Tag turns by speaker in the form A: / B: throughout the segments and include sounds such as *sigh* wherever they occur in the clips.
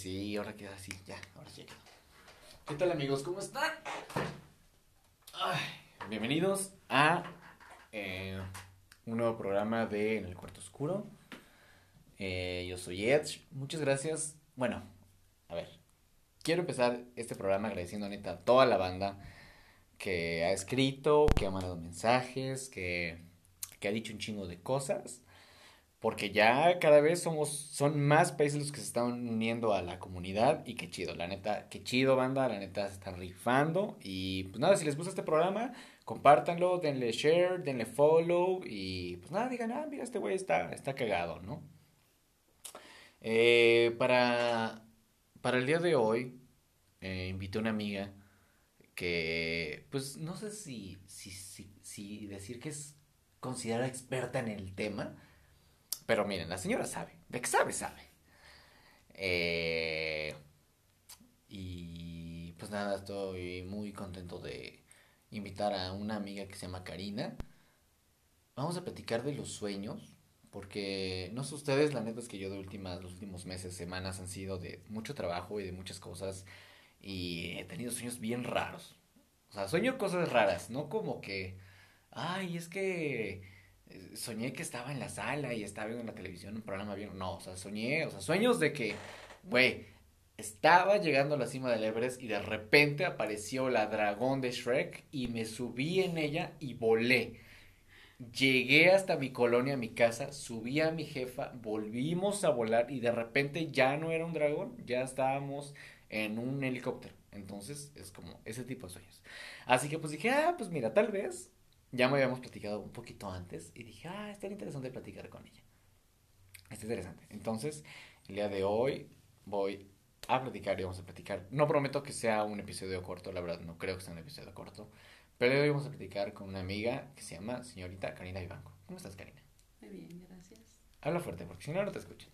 A: sí, ahora queda así, ya, ahora sí. ¿Qué tal amigos? ¿Cómo están? Bienvenidos a eh, un nuevo programa de En el Cuarto Oscuro. Eh, yo soy Edge, muchas gracias. Bueno, a ver, quiero empezar este programa agradeciendo neta a toda la banda que ha escrito, que ha mandado mensajes, que, que ha dicho un chingo de cosas porque ya cada vez somos, son más países los que se están uniendo a la comunidad y qué chido, la neta, qué chido banda, la neta se están rifando y pues nada, si les gusta este programa, compártanlo, denle share, denle follow y pues nada, digan, ah, mira, este güey está, está cagado, ¿no? Eh, para, para el día de hoy, eh, invité a una amiga que, pues no sé si, si, si, si decir que es considerada experta en el tema, pero miren, la señora sabe, de que sabe, sabe. Eh, y pues nada, estoy muy contento de invitar a una amiga que se llama Karina. Vamos a platicar de los sueños, porque no sé ustedes, la neta es que yo de últimas, los últimos meses, semanas han sido de mucho trabajo y de muchas cosas y he tenido sueños bien raros. O sea, sueño cosas raras, no como que, ay, es que soñé que estaba en la sala y estaba viendo en la televisión un programa bien. No, o sea, soñé, o sea, sueños de que, güey, estaba llegando a la cima del Everest y de repente apareció la dragón de Shrek y me subí en ella y volé. Llegué hasta mi colonia, mi casa, subí a mi jefa, volvimos a volar y de repente ya no era un dragón, ya estábamos en un helicóptero. Entonces es como ese tipo de sueños. Así que pues dije, ah, pues mira, tal vez ya me habíamos platicado un poquito antes y dije, ah, estaría interesante platicar con ella. Está interesante. Entonces, el día de hoy voy a platicar y vamos a platicar. No prometo que sea un episodio corto, la verdad no creo que sea un episodio corto, pero hoy vamos a platicar con una amiga que se llama señorita Karina Vivanco. ¿Cómo estás, Karina?
B: Muy bien, gracias.
A: Habla fuerte, porque si no, no te escuchan.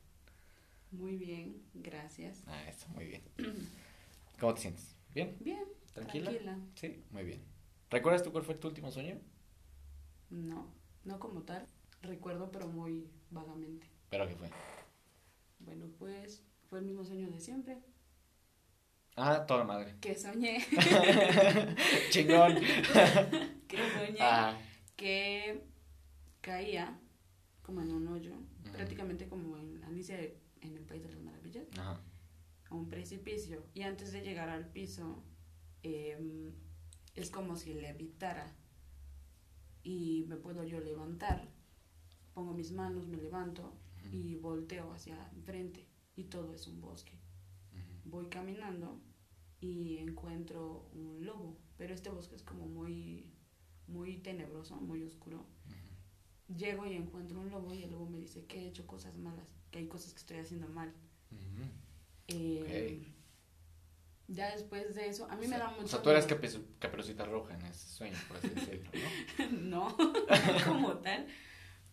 B: Muy bien, gracias.
A: Ah, eso, muy bien. ¿Cómo te sientes? ¿Bien?
B: Bien.
A: ¿Tranquila? Tranquila. Sí, muy bien. ¿Recuerdas tú cuál fue tu último sueño?
B: No, no como tal. Recuerdo, pero muy vagamente.
A: ¿Pero qué fue?
B: Bueno, pues fue el mismo sueño de siempre.
A: Ah, toda madre.
B: Que soñé. *laughs*
A: Chingón. *laughs*
B: que soñé ah. que caía como en un hoyo, prácticamente como en Alicia en el País de las Maravillas, a un precipicio. Y antes de llegar al piso, em, es como si le evitara y me puedo yo levantar, pongo mis manos, me levanto y volteo hacia enfrente y todo es un bosque. Voy caminando y encuentro un lobo, pero este bosque es como muy, muy tenebroso, muy oscuro. Llego y encuentro un lobo y el lobo me dice que he hecho cosas malas, que hay cosas que estoy haciendo mal. Eh, ya después de eso, a mí me da mucho. O
A: sea, tú eres caperucita roja en ese sueño, por así decirlo,
B: ¿no? *laughs* no, *laughs* como tal.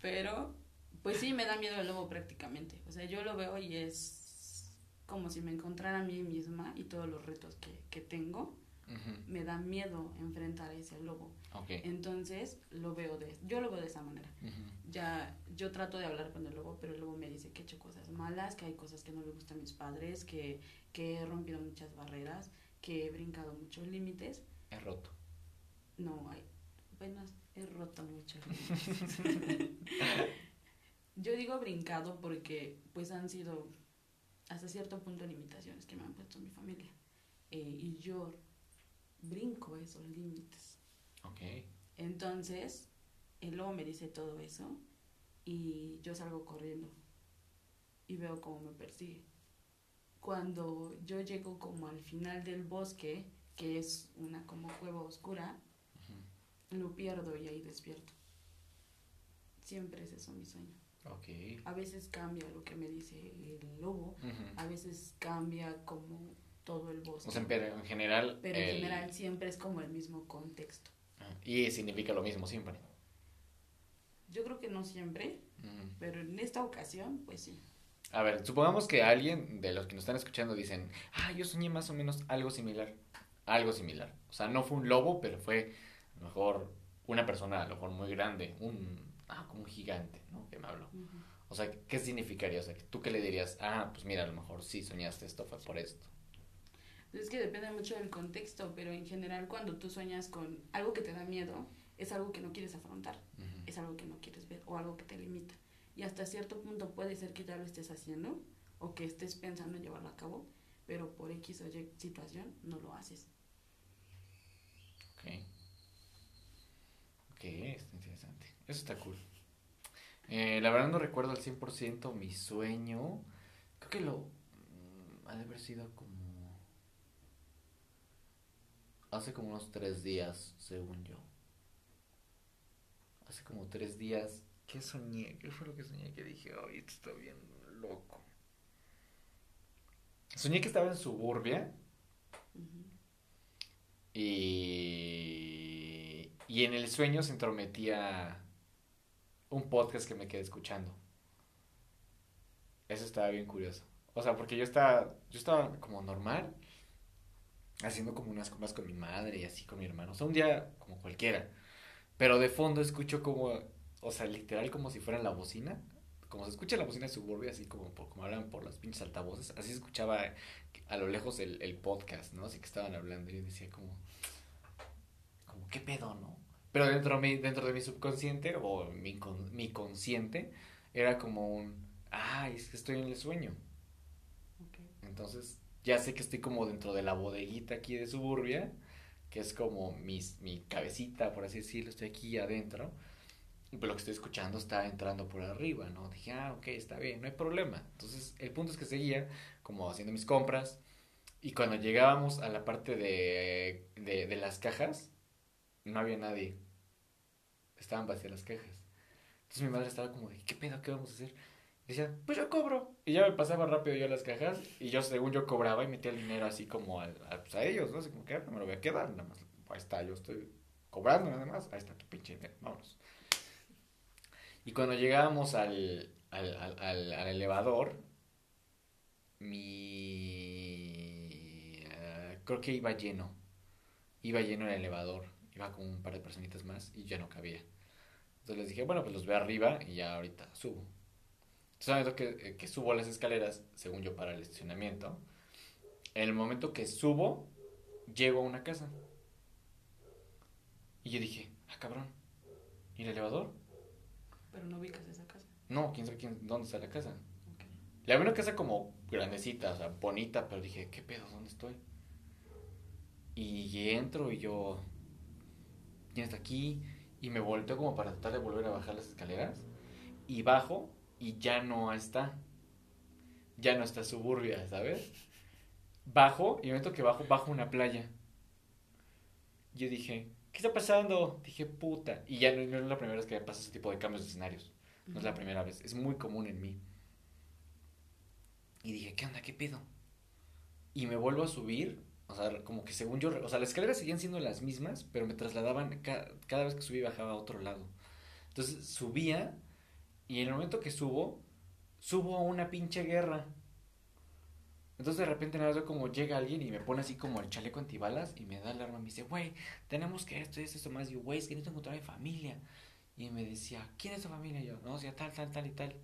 B: Pero, pues sí, me da miedo el lobo prácticamente. O sea, yo lo veo y es como si me encontrara a mí misma y todos los retos que, que tengo. Me da miedo enfrentar a ese lobo. Entonces, lo veo de, yo lo veo de esa manera. Ya, yo trato de hablar con el lobo, pero el lobo me dice que he hecho cosas malas, que hay cosas que no le gustan a mis padres, que que he rompido muchas barreras, que he brincado muchos límites.
A: He roto.
B: No, hay, bueno, he roto muchos *laughs* Yo digo brincado porque pues han sido hasta cierto punto limitaciones que me han puesto mi familia. Eh, y yo brinco esos límites.
A: Ok.
B: Entonces, él luego me dice todo eso y yo salgo corriendo y veo cómo me persigue cuando yo llego como al final del bosque, que es una como cueva oscura, lo pierdo y ahí despierto. Siempre es eso mi sueño.
A: Okay.
B: A veces cambia lo que me dice el lobo, a veces cambia como todo el bosque.
A: O sea, pero en general...
B: Pero en general siempre es como el mismo contexto.
A: Ah, y significa lo mismo siempre.
B: Yo creo que no siempre, pero en esta ocasión, pues sí.
A: A ver, supongamos que alguien de los que nos están escuchando dicen, ah, yo soñé más o menos algo similar. Algo similar. O sea, no fue un lobo, pero fue a lo mejor una persona a lo mejor muy grande, un, ah, como un gigante, ¿no? Que me habló. O sea, ¿qué significaría? O sea, ¿tú qué le dirías? Ah, pues mira, a lo mejor sí soñaste esto, fue por esto.
B: Es que depende mucho del contexto, pero en general cuando tú sueñas con algo que te da miedo, es algo que no quieres afrontar, es algo que no quieres ver o algo que te limita. Y hasta cierto punto puede ser que ya lo estés haciendo o que estés pensando en llevarlo a cabo, pero por X o Y situación no lo haces.
A: Ok. Ok, está interesante. Eso está cool. Eh, la verdad no recuerdo al 100% mi sueño. Creo que lo... Mm, ha de haber sido como... Hace como unos tres días, según yo. Hace como tres días. ¿Qué soñé? ¿Qué fue lo que soñé? Que dije, ay, esto está bien loco. Soñé que estaba en suburbia. Y, y en el sueño se entrometía un podcast que me quedé escuchando. Eso estaba bien curioso. O sea, porque yo estaba, yo estaba como normal, haciendo como unas compras con mi madre y así con mi hermano. O sea, un día como cualquiera. Pero de fondo escucho como, o sea, literal como si fuera la bocina. Como se escucha la bocina de suburbia, así como, como hablan por las pinches altavoces. Así escuchaba a lo lejos el, el podcast, ¿no? Así que estaban hablando y yo decía como, como, ¿qué pedo, no? Pero dentro de mi, dentro de mi subconsciente o mi, mi consciente era como un, ah, es que estoy en el sueño. Entonces ya sé que estoy como dentro de la bodeguita aquí de suburbia, que es como mis, mi cabecita, por así decirlo, estoy aquí adentro. Y pues lo que estoy escuchando está entrando por arriba, ¿no? Dije, ah, ok, está bien, no hay problema. Entonces el punto es que seguía como haciendo mis compras. Y cuando llegábamos a la parte de, de, de las cajas, no había nadie. Estaban vacías las cajas. Entonces mi madre estaba como ¿qué pedo? ¿Qué vamos a hacer? Y decía, pues yo cobro. Y ya me pasaba rápido yo las cajas y yo según yo cobraba y metía el dinero así como a, a, pues, ellos, ¿no? Así como que ah, no me lo voy a quedar, nada más. Ahí está, yo estoy cobrando nada más. Ahí está tu pinche dinero, vámonos. Y cuando llegábamos al, al, al, al elevador, mi... Uh, creo que iba lleno. Iba lleno el elevador iba con un par de personitas más y ya no cabía. Entonces les dije, bueno, pues los veo arriba y ya ahorita subo. Entonces, que, eh, que subo las escaleras, según yo, para el estacionamiento. En el momento que subo, llego a una casa. Y yo dije, ah, cabrón, ¿y el elevador?
B: Pero no ubicas esa casa.
A: No, quién sabe quién, dónde está la casa. La vi una casa como grandecita, o sea, bonita, pero dije, ¿qué pedo? ¿Dónde estoy? Y entro y yo, ya está aquí, y me volteo como para tratar de volver a bajar las escaleras, y bajo y ya no está. Ya no está suburbia, ¿sabes? Bajo, y el momento que bajo, bajo una playa. Yo dije, ¿qué está pasando? Dije, puta. Y ya no, no es la primera vez que me pasa ese tipo de cambios de escenarios. No es la primera vez. Es muy común en mí. Y dije, ¿qué onda? ¿Qué pido? Y me vuelvo a subir o sea, como que según yo, o sea, las escaleras seguían siendo las mismas, pero me trasladaban cada vez que subía bajaba a otro lado. Entonces subía y en el momento que subo, subo a una pinche guerra. Entonces de repente nada veo como llega alguien y me pone así como el chaleco antibalas y me da el arma y me dice, güey, tenemos que esto y esto más. Y yo, güey, es que necesito encontrar a mi familia. Y me decía, ¿quién es tu familia? Y yo, no, o sea, tal, tal, tal y tal.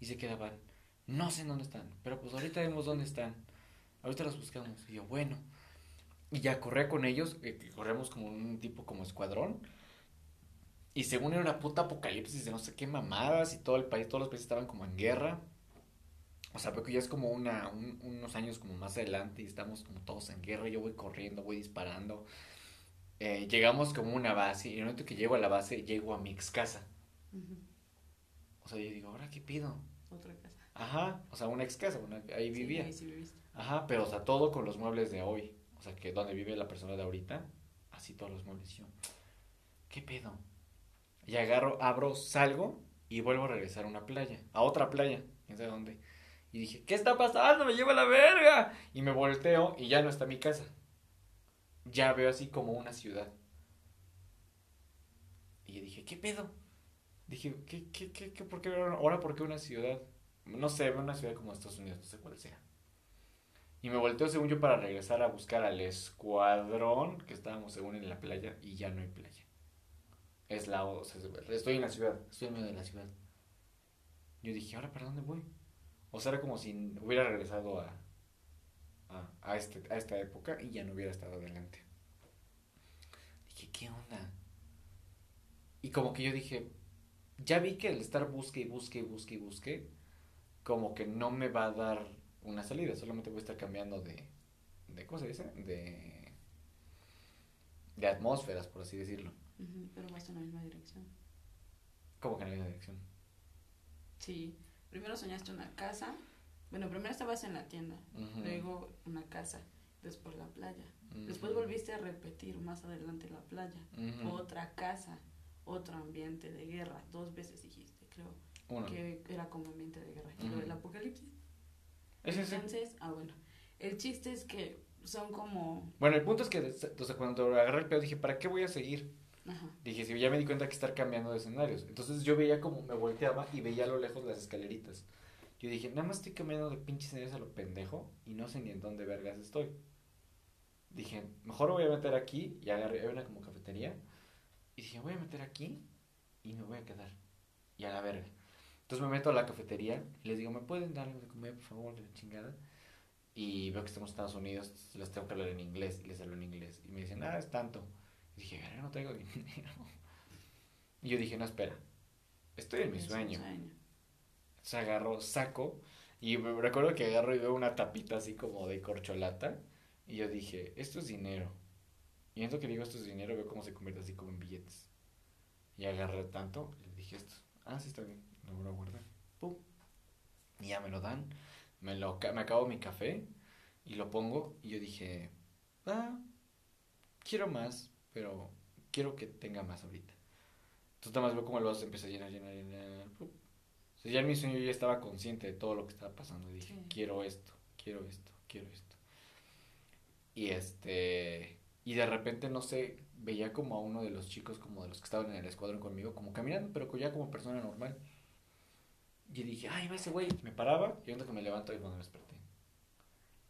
A: Y se quedaban, no sé dónde están, pero pues ahorita vemos dónde están ahorita los buscamos. Y yo, bueno. Y ya corría con ellos, eh, corremos como un tipo como escuadrón. Y según era una puta apocalipsis de no sé qué mamadas y todo el país, todos los países estaban como en guerra. O sea, que ya es como una, unos años como más adelante y estamos como todos en guerra. Yo voy corriendo, voy disparando. Eh, llegamos como una base y en el momento que llego a la base, llego a mi ex casa. O sea, yo digo, ¿ahora qué pido?
B: Otra casa.
A: Ajá, o sea, una ex casa, ahí vivía. ahí sí viviste. Ajá, pero o sea, todo con los muebles de hoy. O sea, que donde vive la persona de ahorita, así todos los muebles. yo, ¿qué pedo? Y agarro, abro, salgo y vuelvo a regresar a una playa, a otra playa, no sé dónde. Y dije, ¿qué está pasando? Me lleva la verga. Y me volteo y ya no está mi casa. Ya veo así como una ciudad. Y dije, ¿qué pedo? Dije, ¿qué, qué, qué, qué por qué ahora por qué una ciudad? No sé, una ciudad como Estados Unidos, no sé cuál sea. Y me volteo, según yo, para regresar a buscar al escuadrón, que estábamos según en la playa, y ya no hay playa. Es la... O sea, estoy en la ciudad, estoy en medio de la ciudad. Yo dije, ¿ahora para dónde voy? O sea, era como si hubiera regresado a, a, a, este, a esta época y ya no hubiera estado adelante. Dije, ¿qué onda? Y como que yo dije, ya vi que el estar busque y busque y busque y busque, como que no me va a dar una salida, solamente voy a estar cambiando de, de ¿cómo se dice? De, de atmósferas, por así decirlo.
B: Pero vas en la misma dirección.
A: ¿Cómo que en la misma dirección?
B: Sí, primero soñaste una casa, bueno, primero estabas en la tienda, luego una casa, después la playa. Después volviste a repetir más adelante la playa, otra casa, otro ambiente de guerra. Dos veces dijiste, creo, que era como ambiente de guerra. Y el apocalipsis. Entonces, ah, bueno. El chiste es que son como...
A: Bueno, el punto es que cuando agarré el pedo dije, ¿para qué voy a seguir? Dije, si ya me di cuenta que estar cambiando de escenarios. Entonces yo veía como me volteaba y veía a lo lejos las escaleritas. Yo dije, nada más estoy cambiando de pinches escenarios a lo pendejo y no sé ni en dónde vergas estoy. Dije, mejor voy a meter aquí y agarré una como cafetería. Y dije, voy a meter aquí y me voy a quedar. Y a la verga. Entonces me meto a la cafetería y les digo, ¿me pueden dar algo de comer, por favor, de chingada? Y veo que estamos en Estados Unidos, les tengo que hablar en inglés y les hablo en inglés. Y me dicen, ah, es tanto. Y dije, no traigo *laughs* dinero. Y yo dije, no, espera, estoy en mi sueño. Se agarro, saco, y me recuerdo que agarro y veo una tapita así como de corcholata. Y yo dije, esto es dinero. Y en eso que digo esto es dinero, veo cómo se convierte así como en billetes. Y agarré tanto, y le dije esto. Ah, sí, está bien, lo voy a guardar. Pum. Y ya me lo dan. Me, lo, me acabo mi café y lo pongo. Y yo dije, ah, quiero más, pero quiero que tenga más ahorita. Entonces nada más veo cómo el vaso se empieza a llenar, llenar, llenar. O sea, ya en mi sueño yo ya estaba consciente de todo lo que estaba pasando. Y dije, quiero esto, quiero esto, quiero esto. Y este y de repente, no sé, veía como a uno de los chicos, como de los que estaban en el escuadrón conmigo, como caminando, pero ya como persona normal. Y dije, ay, va ese güey. Me paraba y que me levanto y cuando me desperté.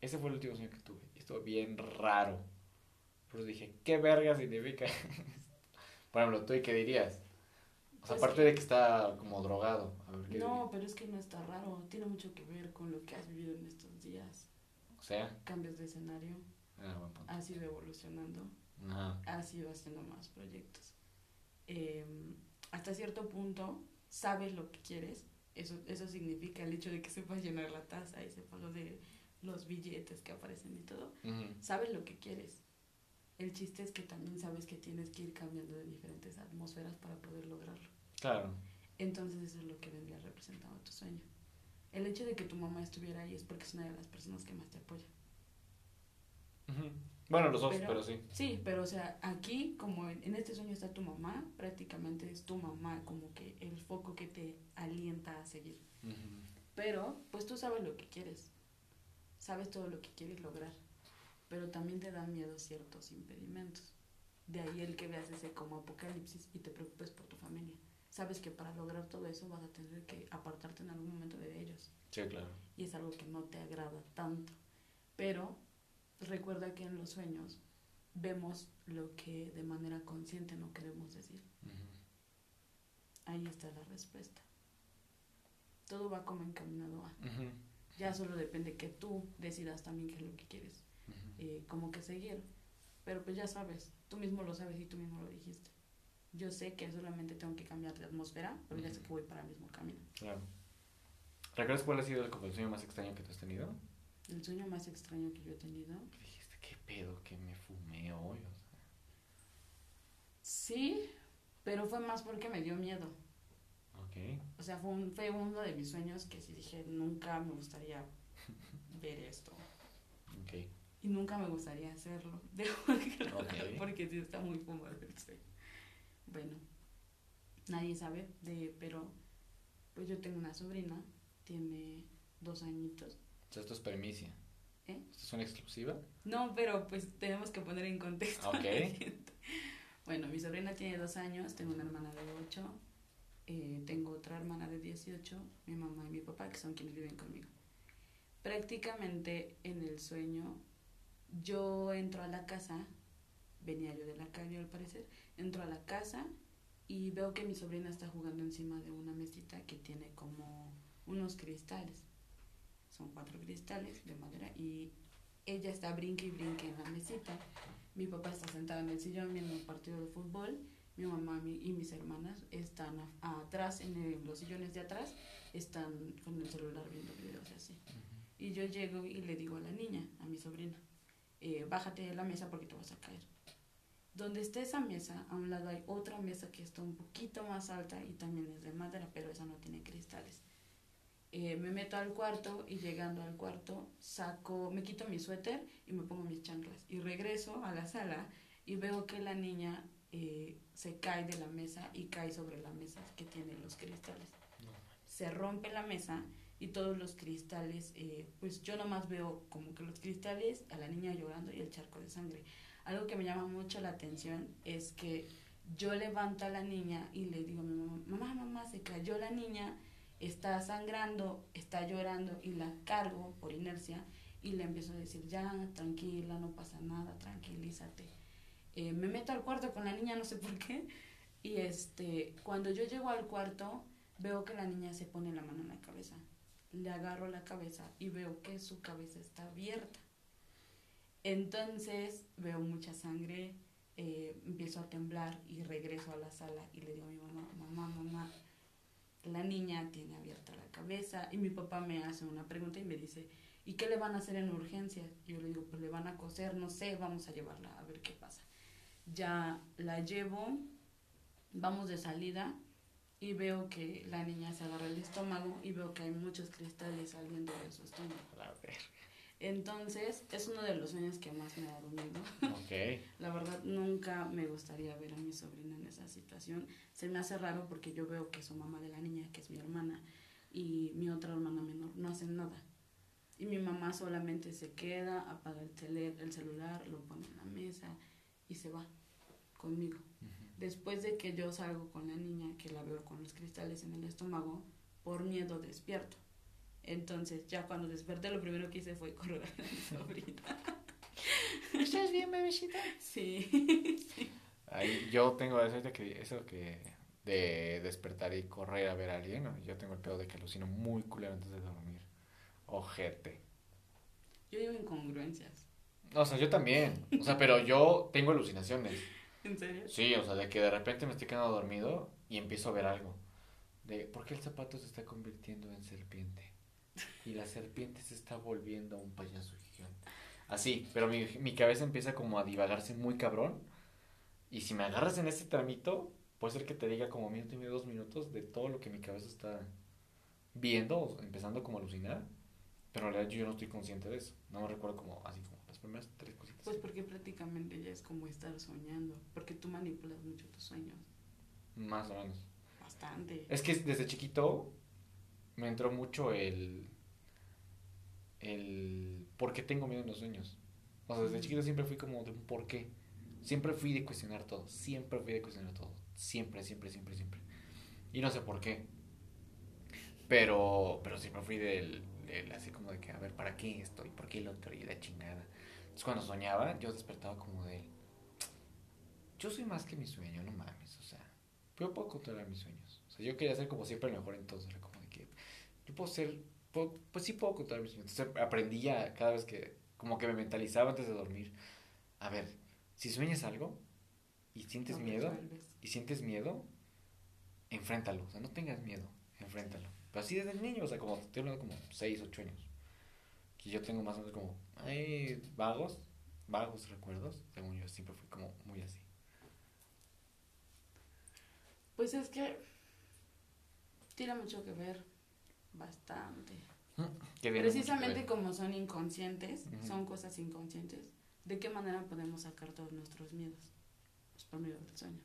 A: Ese fue el último sueño que tuve. Y estuvo bien raro. Pero dije, ¿qué verga significa? *laughs* Por ejemplo, ¿tú y qué dirías? O sea, pues aparte de que está como drogado.
B: no, pero es que no está raro. Tiene mucho que ver con lo que has vivido en estos días.
A: O sea.
B: Cambios de escenario.
A: Ah,
B: ha sido evolucionando, ha sido haciendo más proyectos. Em, hasta cierto punto, sabes lo que quieres. Eso, eso significa el hecho de que sepas llenar la taza y sepas lo de los billetes que aparecen y todo. Sabes lo que quieres. El chiste es que también sabes que tienes que ir cambiando de diferentes atmósferas para poder lograrlo.
A: Claro.
B: Entonces eso es lo que vendría representando tu sueño. El hecho de que tu mamá estuviera ahí es porque es una de las personas que más te apoya.
A: Bueno, los dos, pero, sí.
B: Sí, pero o sea, aquí como en, este sueño está tu mamá, prácticamente es tu mamá como que el foco que te alienta a seguir. Pero pues tú sabes lo que quieres, sabes todo lo que quieres lograr, pero también te dan miedo ciertos impedimentos. De ahí el que veas ese como apocalipsis y te preocupes por tu familia. Sabes que para lograr todo eso vas a tener que apartarte en algún momento de ellos.
A: Sí, claro.
B: Y es algo que no te agrada tanto. Pero recuerda que en los sueños vemos lo que de manera consciente no queremos decir. Ahí está la respuesta. Todo va como encaminado a. Ya solo depende que tú decidas también qué es lo que quieres, eh, como que seguir. Pero pues ya sabes, tú mismo lo sabes y tú mismo lo dijiste. Yo sé que solamente tengo que cambiar de atmósfera, pero ya sé que voy para el mismo camino.
A: Claro. ¿Recuerdas cuál ha sido el sueño más extraño que tú has tenido?
B: El sueño más extraño que yo he tenido.
A: Dijiste, ¿qué pedo que me fumé hoy?
B: Sí, pero fue más porque me dio miedo.
A: Ok.
B: O sea, fue, fue uno de mis sueños que sí dije, nunca me gustaría *laughs* ver esto. Y nunca me gustaría hacerlo. *laughs* porque sí está muy fumado el sueño. Bueno, nadie sabe, de, pero pues yo tengo una sobrina, tiene dos añitos
A: esto es permisia.
B: ¿Eh?
A: ¿Esto es una exclusiva?
B: No, pero pues tenemos que poner en contexto.
A: Ok.
B: bueno, mi sobrina tiene dos años, tengo una hermana de ocho, eh, tengo otra hermana de 18, mi mamá y mi papá, que son quienes viven conmigo. Prácticamente en el sueño, yo entro a la casa, venía yo de la calle al parecer, entro a la casa y veo que mi sobrina está jugando encima de una mesita que tiene como unos cristales. Son cuatro cristales de madera y ella está brinque y brinque en la mesita. Mi papá está sentado en el sillón viendo un partido de fútbol. Mi mamá y mis hermanas están atrás, en los sillones de atrás, están con el celular viendo videos así. Y yo llego y le digo a la niña, a mi sobrina, eh, bájate de la mesa porque te vas a caer. Donde está esa mesa, a un lado hay otra mesa que está un poquito más alta y también es de madera, pero esa no tiene cristales. Eh, me meto al cuarto y llegando al cuarto saco, me quito mi suéter y me pongo mis chanclas y regreso a la sala y veo que la niña eh, se cae de la mesa y cae sobre la mesa que tiene los cristales. Se rompe la mesa y todos los cristales, eh, pues yo nomás veo como que los cristales, a la niña llorando y el charco de sangre. Algo que me llama mucho la atención es que yo levanto a la niña y le digo a mamá, mamá, mamá, se cayó la niña, está sangrando, está llorando y la cargo por inercia y le empiezo a decir, ya, tranquila, no pasa nada, tranquilízate. Eh, me meto al cuarto con la niña, no sé por qué, y este, cuando yo llego al cuarto, veo que la niña se pone la mano en la cabeza le agarro la cabeza y veo que su cabeza está abierta. Entonces veo mucha sangre, eh, empiezo a temblar y regreso a la sala y le digo a mi mamá, mamá, mamá, la niña tiene abierta la cabeza y mi papá me hace una pregunta y me dice, ¿y qué le van a hacer en urgencia? Y yo le digo, pues le van a coser, no sé, vamos a llevarla a ver qué pasa. Ya la llevo, vamos de salida y veo que la niña se agarra el estómago y veo que hay muchos cristales saliendo de su estómago. A ver. Entonces, es uno de los sueños que más me ha dado miedo. Okay. *laughs* La verdad, nunca me gustaría ver a mi sobrina en esa situación. Se me hace raro porque yo veo que su mamá de la niña, que es mi hermana, y mi otra hermana menor, no hacen nada. Y mi mamá solamente se queda, apaga el, el celular, lo pone en la mesa y se va conmigo. Después de que yo salgo con la niña, que la veo con los cristales en el estómago, por miedo despierto. Entonces, ya cuando desperté, lo primero que hice fue correr a mi *laughs* sobrina.
A: ¿Estás bien, bebecita?
B: Sí.
A: Ahí, yo tengo eso de que, eso que de despertar y correr a ver a alguien, yo tengo el pedo de que alucino muy culero antes de dormir. Ojete.
B: Yo digo incongruencias.
A: O sea, yo también. O sea, pero yo tengo alucinaciones.
B: ¿En serio?
A: Sí, o sea, de que de repente me estoy quedando dormido y empiezo a ver algo. De, ¿por qué el zapato se está convirtiendo en serpiente? Y la serpiente se está volviendo a un payaso gigante. Así, pero mi, mi cabeza empieza como a divagarse muy cabrón. Y si me agarras en este tramito, puede ser que te diga como minuto y medio, dos minutos de todo lo que mi cabeza está viendo, empezando como a alucinar. Pero en realidad yo no estoy consciente de eso. No me recuerdo como así como las primeras tres cositas.
B: Pues porque prácticamente ya es como estar soñando. Porque tú manipulas mucho tus sueños.
A: Más o menos.
B: Bastante.
A: Es que desde chiquito me entró mucho el. el. por qué tengo miedo en los sueños. O sea, desde chiquito siempre fui como de un por qué. Siempre fui de cuestionar todo. Siempre fui de cuestionar todo. Siempre, siempre, siempre, siempre. Y no sé por qué. Pero, pero siempre fui del así como de que, a ver, ¿para qué estoy? ¿Por qué el otro? Y la chingada. Entonces cuando soñaba, yo despertaba como de, yo soy más que mi sueño, no mames, o sea, yo puedo controlar mis sueños. O sea, yo quería ser como siempre el mejor entonces, era como de que, yo puedo ser, pues sí puedo controlar mis sueños. Entonces aprendí ya cada vez que, como que me mentalizaba antes de dormir, a ver, si sueñas algo y sientes miedo, y sientes miedo, enfréntalo, o sea, no tengas miedo, enfréntalo así desde niño, o sea, como, estoy hablando como 6, 8 años. Que yo tengo más o menos como, ay, vagos, vagos recuerdos. Según yo, siempre fui como muy así.
B: Pues es que tiene mucho que ver, bastante. Precisamente como son inconscientes, son cosas inconscientes, ¿de qué manera podemos sacar todos nuestros miedos? Pues por medio del sueño.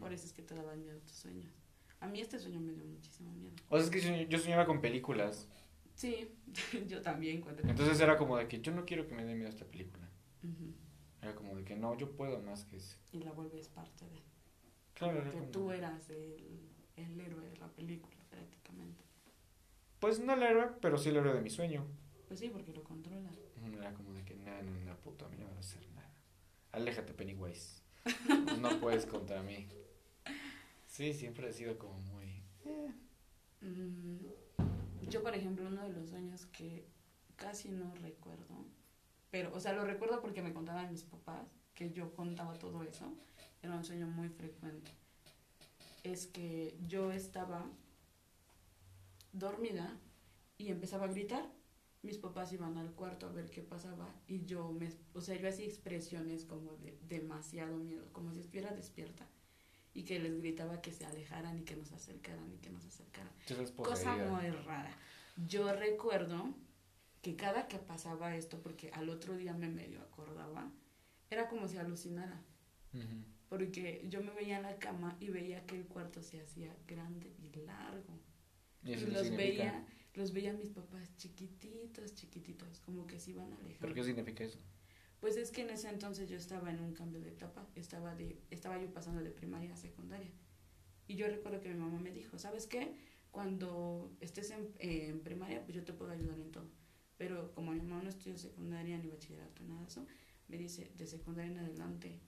B: Por eso es que te daban miedo tus sueños. A mí este sueño me dio muchísimo miedo.
A: O sea, es que yo soñaba con películas.
B: Sí, *laughs* yo también.
A: Entonces era como de que yo no quiero que me dé miedo esta película. Era como de que no, yo puedo más que eso.
B: Y la vuelves parte de.
A: Claro,
B: que tú eras el, el héroe de la película, prácticamente.
A: Pues no el héroe, pero sí el héroe de mi sueño.
B: Pues sí, porque lo controla.
A: Era como de que, nada, no, no, puto, a mí no me va a hacer nada. Aléjate, Pennywise. *laughs* no puedes contra mí. Sí, siempre he sido como muy... Eh.
B: Mm, Yo, por ejemplo, uno de los sueños que casi no recuerdo, pero, o sea, lo recuerdo porque me contaban mis papás que yo contaba todo eso, era un sueño muy frecuente. Es que yo estaba dormida y empezaba a gritar. Mis papás iban al cuarto a ver qué pasaba y yo me, o sea, yo hacía expresiones como de demasiado miedo, como si estuviera despierta y que les gritaba que se alejaran y que nos acercaran y que nos acercaran. Cosa muy rara. Yo recuerdo que cada que pasaba esto, porque al otro día me medio acordaba, era como si alucinara. Porque yo me veía en la cama y veía que el cuarto se hacía grande y largo. Y, los veía, los veía mis papás chiquititos, chiquititos, como que se iban a alejar.
A: ¿Pero qué significa eso?
B: Pues es que en ese entonces yo estaba en un cambio de etapa, estaba, de, estaba yo pasando de primaria a secundaria. Y yo recuerdo que mi mamá me dijo, ¿sabes qué? Cuando estés en, en primaria, pues yo te puedo ayudar en todo. Pero como mi mamá no estudió secundaria ni bachillerato, nada de eso, me dice, de secundaria en adelante,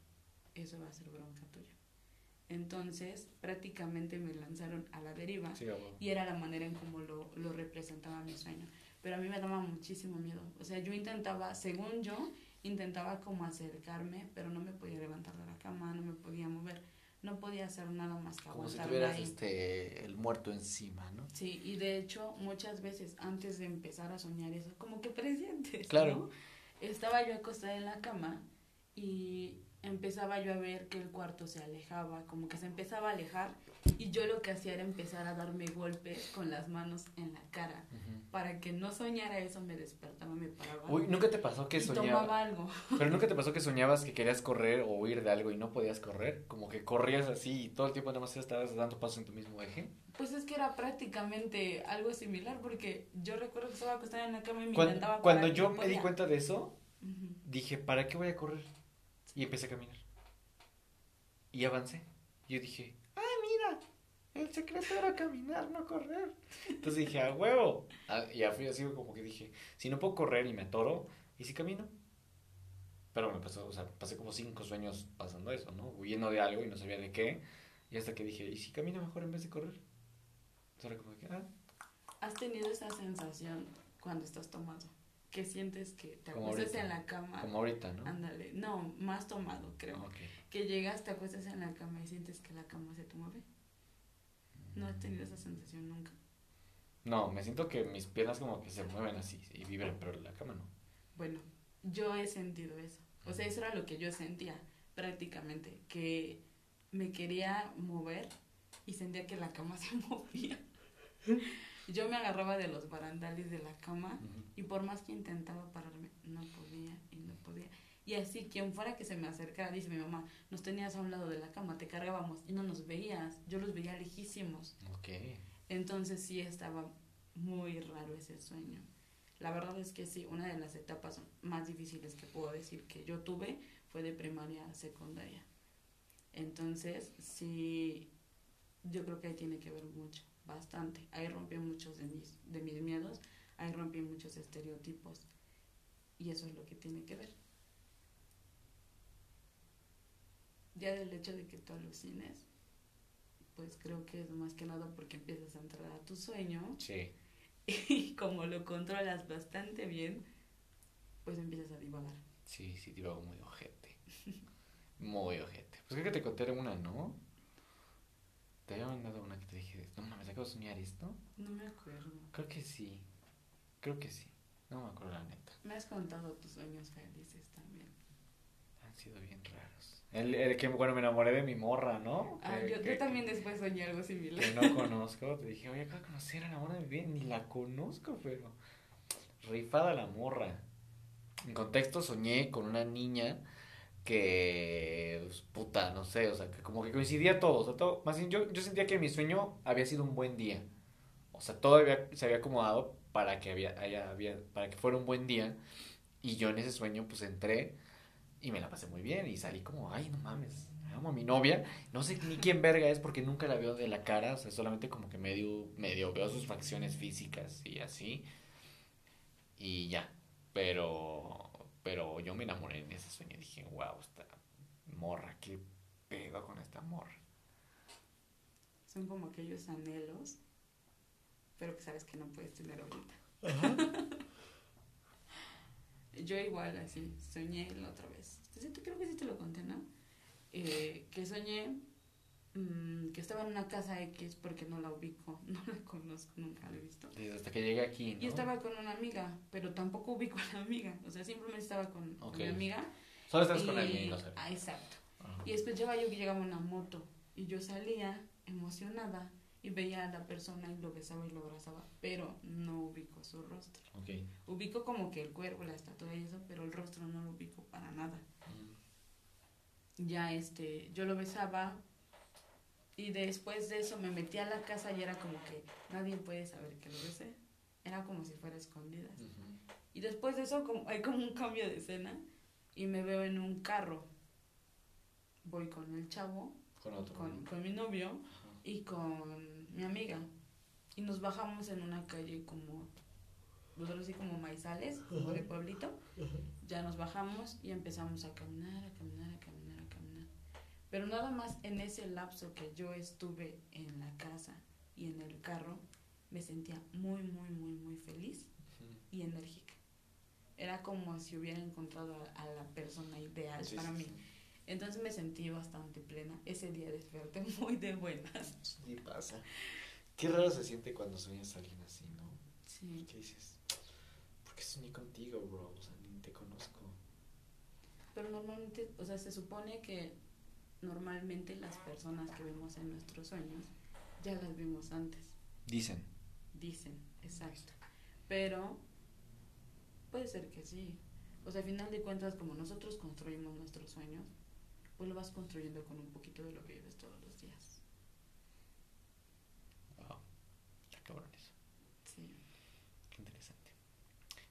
B: eso va a ser bronca tuya. Entonces, prácticamente me lanzaron a la deriva y era la manera en cómo lo, lo representaba mi sueño. Pero a mí me daba muchísimo miedo. O sea, yo intentaba, según yo, intentaba como acercarme, pero no me podía levantar de la cama, no me podía mover, no podía hacer nada más que
A: Como si tuvieras este, el muerto encima, ¿no?
B: Sí, y de hecho muchas veces antes de empezar a soñar eso, como que presentes, claro. Estaba yo acostada en la cama y empezaba yo a ver que el cuarto se alejaba, como que se empezaba a alejar y yo lo que hacía era empezar a darme golpes con las manos en la cara. Para que no soñara eso, me despertaba, me paraba.
A: Uy, ¿nunca te pasó que soñabas? algo. Pero nunca te pasó que soñabas que querías correr o huir de algo y no podías correr? Como que corrías así y todo el tiempo nada más estabas dando pasos en tu mismo eje.
B: Pues es que era prácticamente algo similar porque yo recuerdo que estaba acostada en la cama y me cuando, intentaba
A: Cuando yo me di cuenta de eso, dije, ¿para qué voy a correr? Y empecé a caminar. Y avancé. Yo dije. El secreto era caminar, no correr. Entonces dije, ¡a huevo! Ah, y fui así como que dije, si no puedo correr y me atoro, ¿y si camino? Pero me pasó, o sea, pasé como cinco sueños pasando eso, ¿no? Huyendo de algo y no sabía de qué. Y hasta que dije, ¿y si camino mejor en vez de correr? Entonces como que, ah.
B: ¿Has tenido esa sensación cuando estás tomando? que sientes que te acuestas en la cama.
A: Como ahorita, ¿no?
B: Ándale, no, más tomado, creo. Que llegas, te acuestas en la cama y sientes que la cama se te mueve. ¿No has tenido esa sensación nunca?
A: No, me siento que mis piernas como que se mueven así y vibran, pero la cama no.
B: Bueno, yo he sentido eso. O sea, eso era lo que yo sentía prácticamente, que me quería mover y sentía que la cama *laughs* se movía. Yo me agarraba de los barandales de la cama y por más que intentaba pararme, no podía y no podía. Y así, quien fuera que se me acercara, dice mi mamá, nos tenías a un lado de la cama, te cargábamos y no nos veías. Yo los veía lejísimos. Okay. Entonces sí estaba muy raro ese sueño. La verdad es que sí, una de las etapas más difíciles que puedo decir que yo tuve fue de primaria a secundaria. Entonces, sí, yo creo que ahí tiene que ver mucho bastante. Ahí rompí muchos de mis, de mis miedos, ahí rompí muchos estereotipos. Y eso es lo que tiene que ver. Ya del hecho de que tú alucines, pues creo que es más que nada porque empiezas a entrar a tu sueño. Sí. *laughs* Y como lo controlas bastante bien, pues empiezas a divagar.
A: Sí, sí, divago muy ojete. muy ojete. Pues creo que te conté una, ¿no? Te había mandado una que te dije, no mames, acabo de soñar esto.
B: No me acuerdo.
A: Creo que sí. Creo que sí. No me acuerdo la neta.
B: Me has contado tus sueños felices también.
A: Han sido bien raros. El, el que, bueno, me enamoré de mi morra, ¿no?
B: Ah, yo, yo, también después soñé algo similar.
A: Que no conozco. Te dije, oye, acabo de conocer a la morra de bien. Ni la conozco, pero. Rifada la morra. En contexto, soñé con una niña que, pues, puta, no sé, o sea, que como que coincidía todo, o sea, todo, más bien yo, yo sentía que mi sueño había sido un buen día, o sea, todo se había acomodado para que, había, haya, había, para que fuera un buen día, y yo en ese sueño, pues, entré y me la pasé muy bien, y salí como, ay, no mames, amo a mi novia, no sé ni quién verga es porque nunca la veo de la cara, o sea, solamente como que medio, medio veo sus facciones físicas y así, y ya, pero pero yo me enamoré en ese sueño. Dije, wow, esta morra, qué pedo con esta morra.
B: Son como aquellos anhelos pero que sabes que no puedes tener ahorita. Yo igual así, soñé la otra vez. Creo que sí te lo conté, ¿no? Eh, que soñé mm, que estaba en una casa X porque no la ubico, *laughs* no la conozco, nunca la he visto.
A: Desde hasta que llegué aquí,
B: ¿no? Y estaba con una amiga, pero tampoco ubico a la amiga. O sea, simplemente estaba con, mi amiga.
A: Solo estás con alguien,
B: no Ah, exacto. Y después llevaba yo que llegaba una moto y yo salía emocionada y veía a la persona y lo besaba y lo abrazaba, pero no ubico su rostro.
A: Okay.
B: Ubico como que el cuerpo, la estatua y eso, pero el rostro no lo ubico para nada. Mm. Ya este, yo lo besaba y después de eso me metí a la casa y era como que nadie puede saber que lo besé. Era como si fuera escondida. Y después de eso como, hay como un cambio de escena y me veo en un carro. Voy con el chavo, con, con, mi novio y con mi amiga. Y nos bajamos en una calle como, nosotros así como maizales, como de pueblito. Ya nos bajamos y empezamos a caminar, a caminar, a caminar, a caminar. Pero nada más en ese lapso que yo estuve en la casa y en el carro, me sentía muy, muy, muy, muy feliz y enérgica. Era como si hubiera encontrado a, la persona ideal para mí. Entonces me sentí bastante plena. Ese día desperté *laughs* muy de buenas.
A: Sí pasa. Qué raro se siente cuando sueñas a alguien así, ¿no?
B: Sí.
A: ¿Qué dices? ¿Por qué soñé contigo, bro? O sea, ni te conozco.
B: Pero normalmente, o sea, se supone que normalmente las personas que vemos en nuestros sueños ya las vimos antes.
A: Dicen.
B: Dicen, exacto. Pero puede ser que sí. O sea, al final de cuentas, como nosotros construimos nuestros sueños, pues lo vas construyendo con un poquito de lo que vives todos los días.
A: Wow, está cabrón eso.
B: Sí.
A: Qué interesante.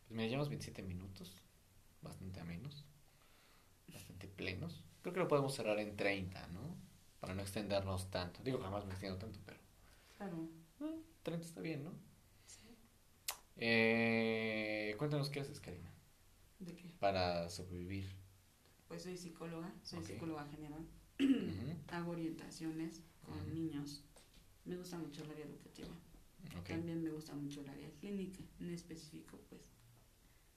A: Pues me llevamos 27 minutos, bastante a menos, bastante plenos. Creo que lo podemos cerrar en 30, ¿no? Para no extendernos tanto. Digo, jamás me extiendo tanto, pero...
B: Claro.
A: 30 ah, está bien, ¿no? Sí. Eh, cuéntanos qué haces, Karina.
B: ¿De qué?
A: Para sobrevivir
B: pues soy psicóloga, soy psicóloga general. Hago orientaciones con niños. Me gusta mucho el área educativa. También me gusta mucho el área clínica, en específico, pues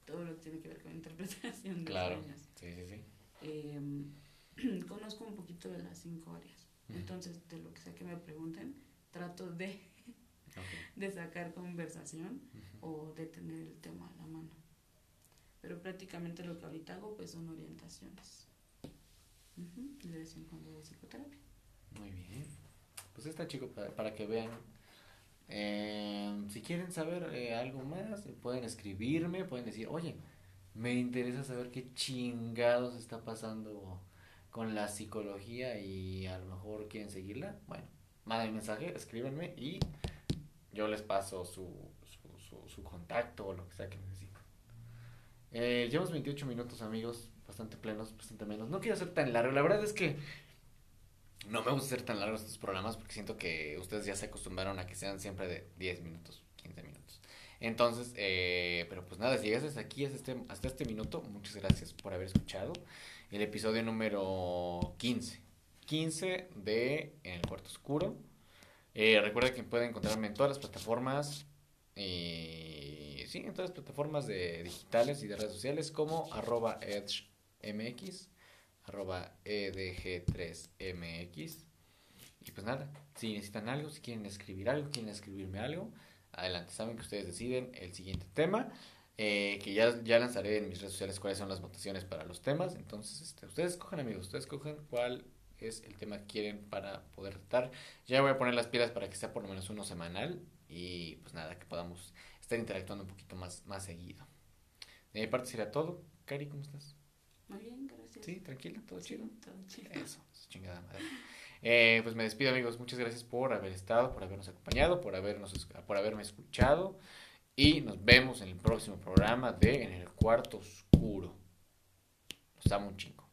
B: todo lo que tiene que ver con *laughs* interpretación de
A: claro. Sí, sí, sí.
B: Em, *clears throat* conozco un poquito de las cinco áreas. Entonces, de lo que sea que me pregunten, trato de, *laughs* de sacar conversación o de tener el tema a la mano pero prácticamente lo que ahorita hago pues son orientaciones. Y de vez en cuando de psicoterapia.
A: Muy bien. Pues está chico para, que vean. Eh, si quieren saber eh, algo más, pueden escribirme, pueden decir, oye, me interesa saber qué chingados está pasando con la psicología y a lo mejor quieren seguirla. Bueno, manden mensaje, escríbanme y yo les paso su, su, su, su contacto o lo que sea que necesiten. Eh, llevamos 28 minutos, amigos, bastante plenos, bastante menos. No quiero ser tan largo, la verdad es que no me gusta hacer tan largos estos programas porque siento que ustedes ya se acostumbraron a que sean siempre de 10 minutos, 15 minutos. Entonces, eh, pero pues nada, si llegas hasta aquí, hasta este, hasta este minuto, muchas gracias por haber escuchado el episodio número 15. 15 de En el Cuarto Oscuro. Eh, recuerda que pueden encontrarme en todas las plataformas. Eh, sí, en todas las plataformas de digitales y de redes sociales como arroba edgemx, arroba edg3mx. Y pues nada, si necesitan algo, si quieren escribir algo, quieren escribirme algo, adelante, saben que ustedes deciden el siguiente tema. Eh, que ya, ya lanzaré en mis redes sociales cuáles son las votaciones para los temas. Entonces, este, ustedes cogen amigos, ustedes cogen cuál es el tema que quieren para poder tratar. Ya voy a poner las pilas para que sea por lo menos uno semanal y pues nada, que podamos estar interactuando un poquito más, más seguido. De mi parte sería todo. Cari, ¿cómo estás?
B: Muy bien, gracias.
A: Sí, tranquila, todo chido.
B: Todo chido.
A: Eso, chingada madre. Eh, pues me despido amigos, muchas gracias por haber estado, por habernos acompañado, por habernos por haberme escuchado y nos vemos en el próximo programa de En el cuarto oscuro. Los amo un chingo.